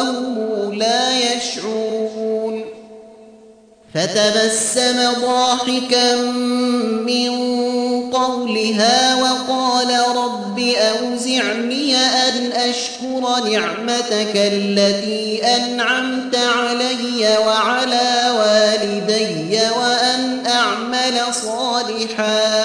وهم لا يشعرون. فتبسم ضاحكا من قولها وقال رب أوزعني أن أشكر نعمتك التي أنعمت علي وعلى والدي وأن أعمل صالحا.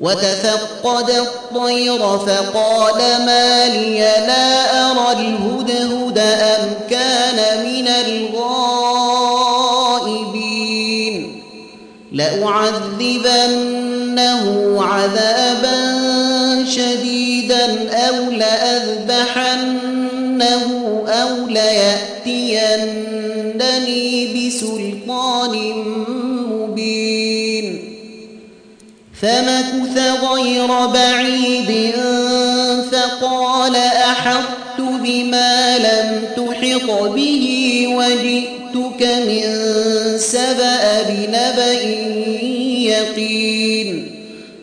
وتفقد الطير فقال ما لي لا أرى الهدهد أم كان من الغائبين. لأعذبنه عذابا شديدا أو لأذبحنه أو ليأتينني بسلطان فمكث غير بعيد فقال أحطت بما لم تحط به وجئتك من سبأ بنبأ يقين.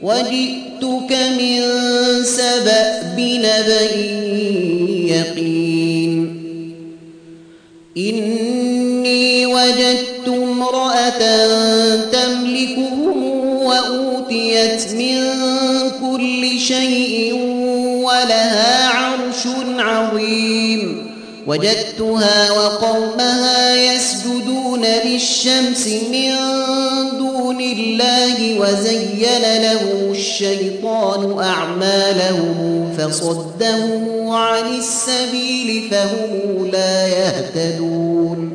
وجئتك من سبأ بنبأ يقين. إني وجدت امرأة وجدتها وقومها يسجدون للشمس من دون الله وزين له الشيطان أعمالهم فصدهم عن السبيل فهم لا يهتدون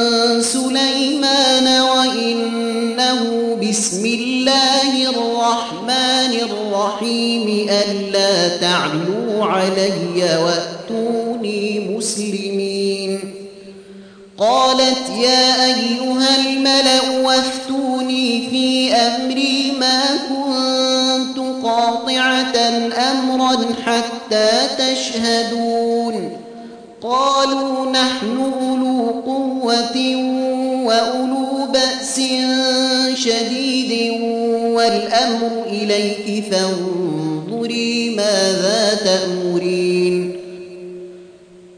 تعلوا علي وأتوني مسلمين. قالت يا أيها الملأ وافتوني في أمري ما كنت قاطعة أمرا حتى تشهدون. قالوا نحن أولو قوة وأولو بأس شديد والأمر إليك فانظري ماذا تأمرين؟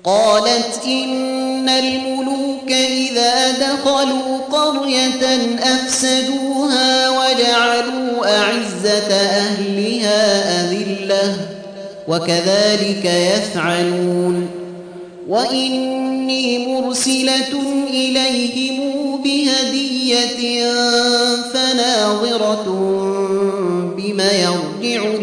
قالت إن الملوك إذا دخلوا قرية أفسدوها وجعلوا أعزة أهلها أذلة وكذلك يفعلون. وإني مرسلة إليهم بهدية فناظرة بما يرجع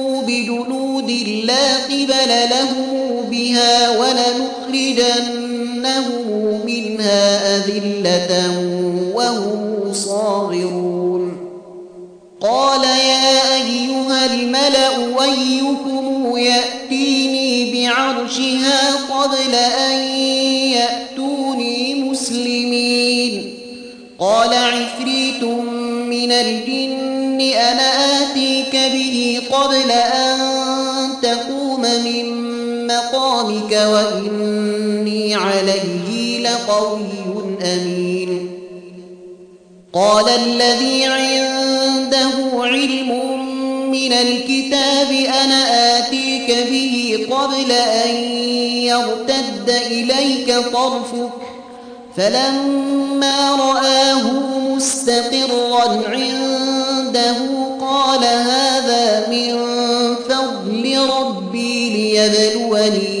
بجنود لا قبل لهم بها ولنخرجنهم منها أذلة وهم صاغرون. قال يا أيها الملأ ويكم يأتيني بعرشها قبل أن يأتوني مسلمين؟ قال عفريت من الجن أنا آتيك به قبل أن بمقامك وإني عليه لقوي أمين. قال الذي عنده علم من الكتاب أنا آتيك به قبل أن يرتد إليك طرفك. فلما رآه مستقرا عنده قال هذا من فضل ربي ليبلوني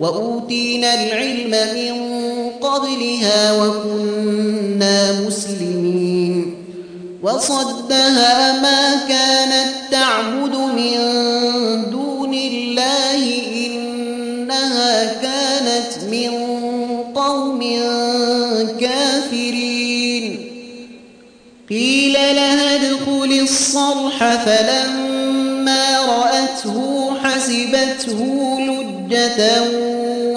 وأوتينا العلم من قبلها وكنا مسلمين. وصدها ما كانت تعبد من دون الله إنها كانت من قوم كافرين. قيل لها ادخل الصرح فلما رأته حسبته لجة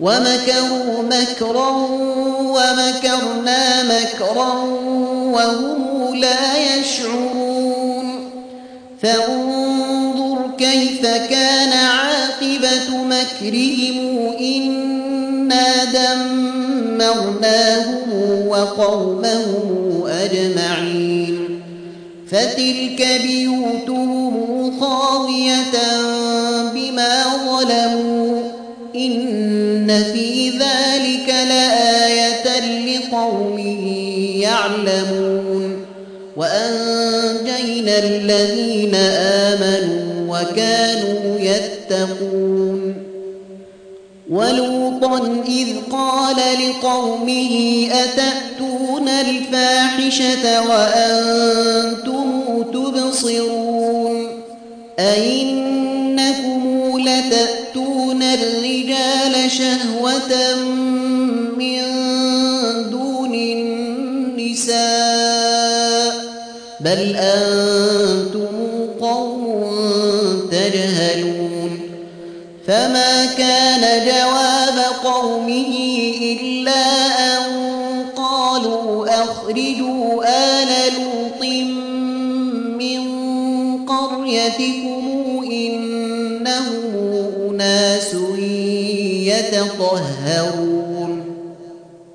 ومكروا مكرا ومكرنا مكرا وهم لا يشعرون فانظر كيف كان عاقبة مكرهم إنا دمرناهم وقومهم أجمعين فتلك بيوتهم خاوية بما ظلموا إن في ذلك لآية لقوم يعلمون وأنجينا الذين آمنوا وكانوا يتقون ولوطا إذ قال لقومه أتأتون الفاحشة وأنتم تبصرون أئنكم لتأتون الرجال شهوة من دون النساء. بل أنتم قوم تجهلون. فما كان جواب قومه إلا أن قالوا أخرجوا آل يتطهرون.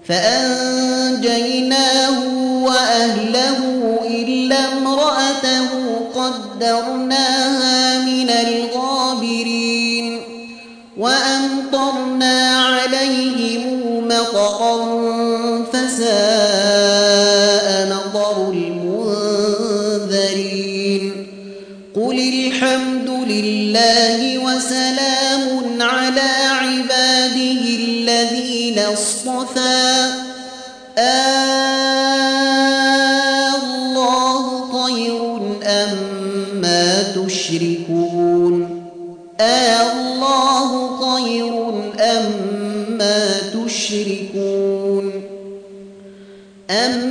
فأنجيناه وأهله إلا امرأته قدرناها الذين اصطفى الله خير أم ما تشركون؟ الله خير أم ما تشركون؟ أمن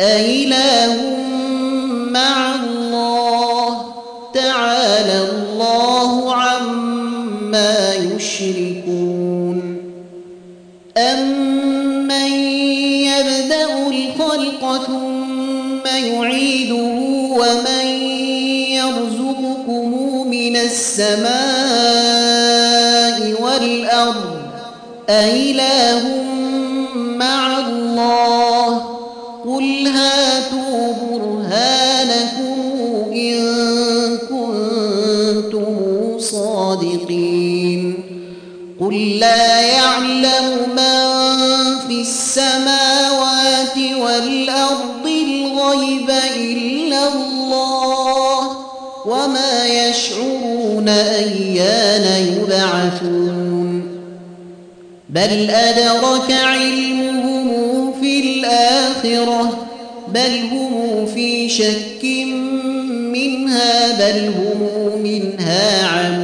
أإله مع الله تعالى الله عما يشركون أمن يبدأ الخلق ثم يعيده ومن يرزقكم من السماء والأرض أإله مع الله لا يعلم من في السماوات والأرض الغيب إلا الله وما يشعرون أيان يبعثون بل أدرك علمهم في الآخرة بل هم في شك منها بل هم منها عمون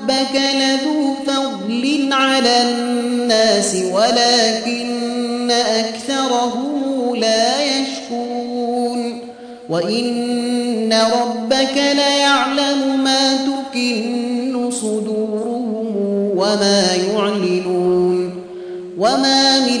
ربك لذو فضل على الناس ولكن أكثرهم لا يشكرون وإن إن ربك ليعلم ما تكن صدورهم وما يعلنون وما من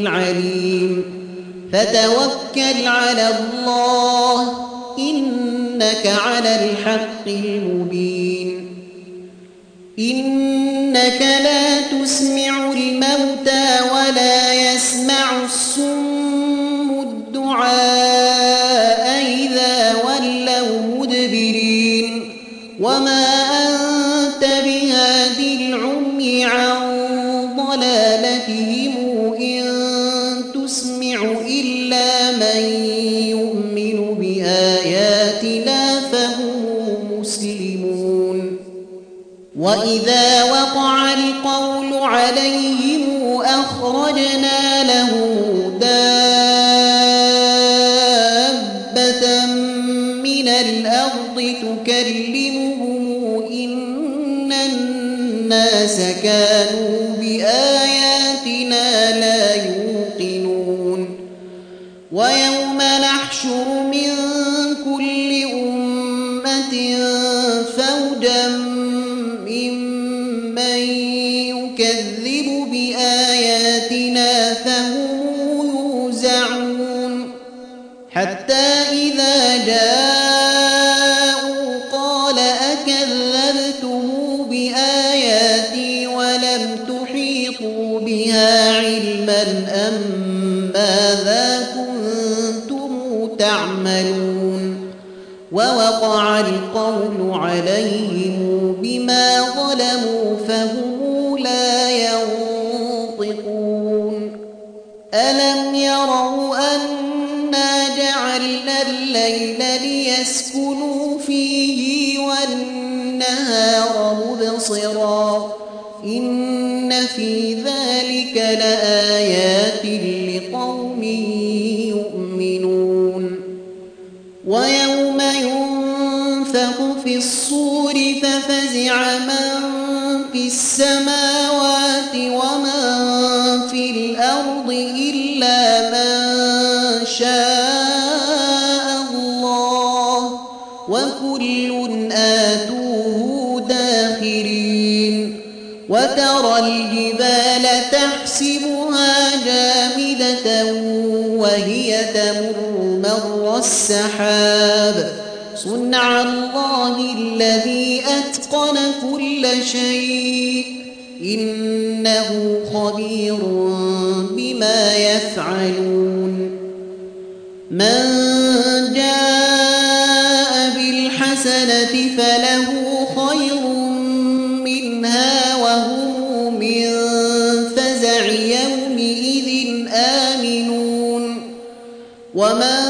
العليم فتوكل على الله إنك على الحق المبين. إنك لا تسمع الموتى ولا يسمع الصم الدعاء إذا ولوا مدبرين. وما فيه والنهار مبصرا إن في ذلك لآيات وترى الجبال تحسبها جامدة وهي تمر مر السحاب. صنع الله الذي أتقن كل شيء. إنه خبير بما يفعلون. من جاء بالحسنة فله ومن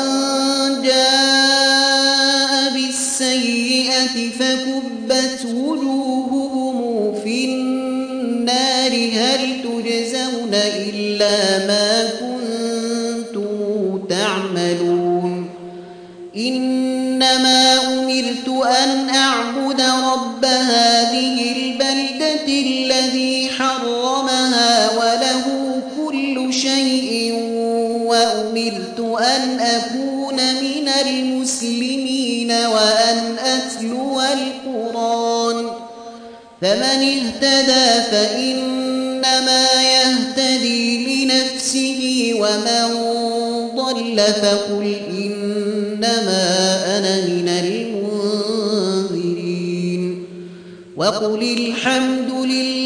اهتدى فإنما يهتدي لنفسه ومن ضل فقل إنما أنا من المنذرين وقل الحمد لله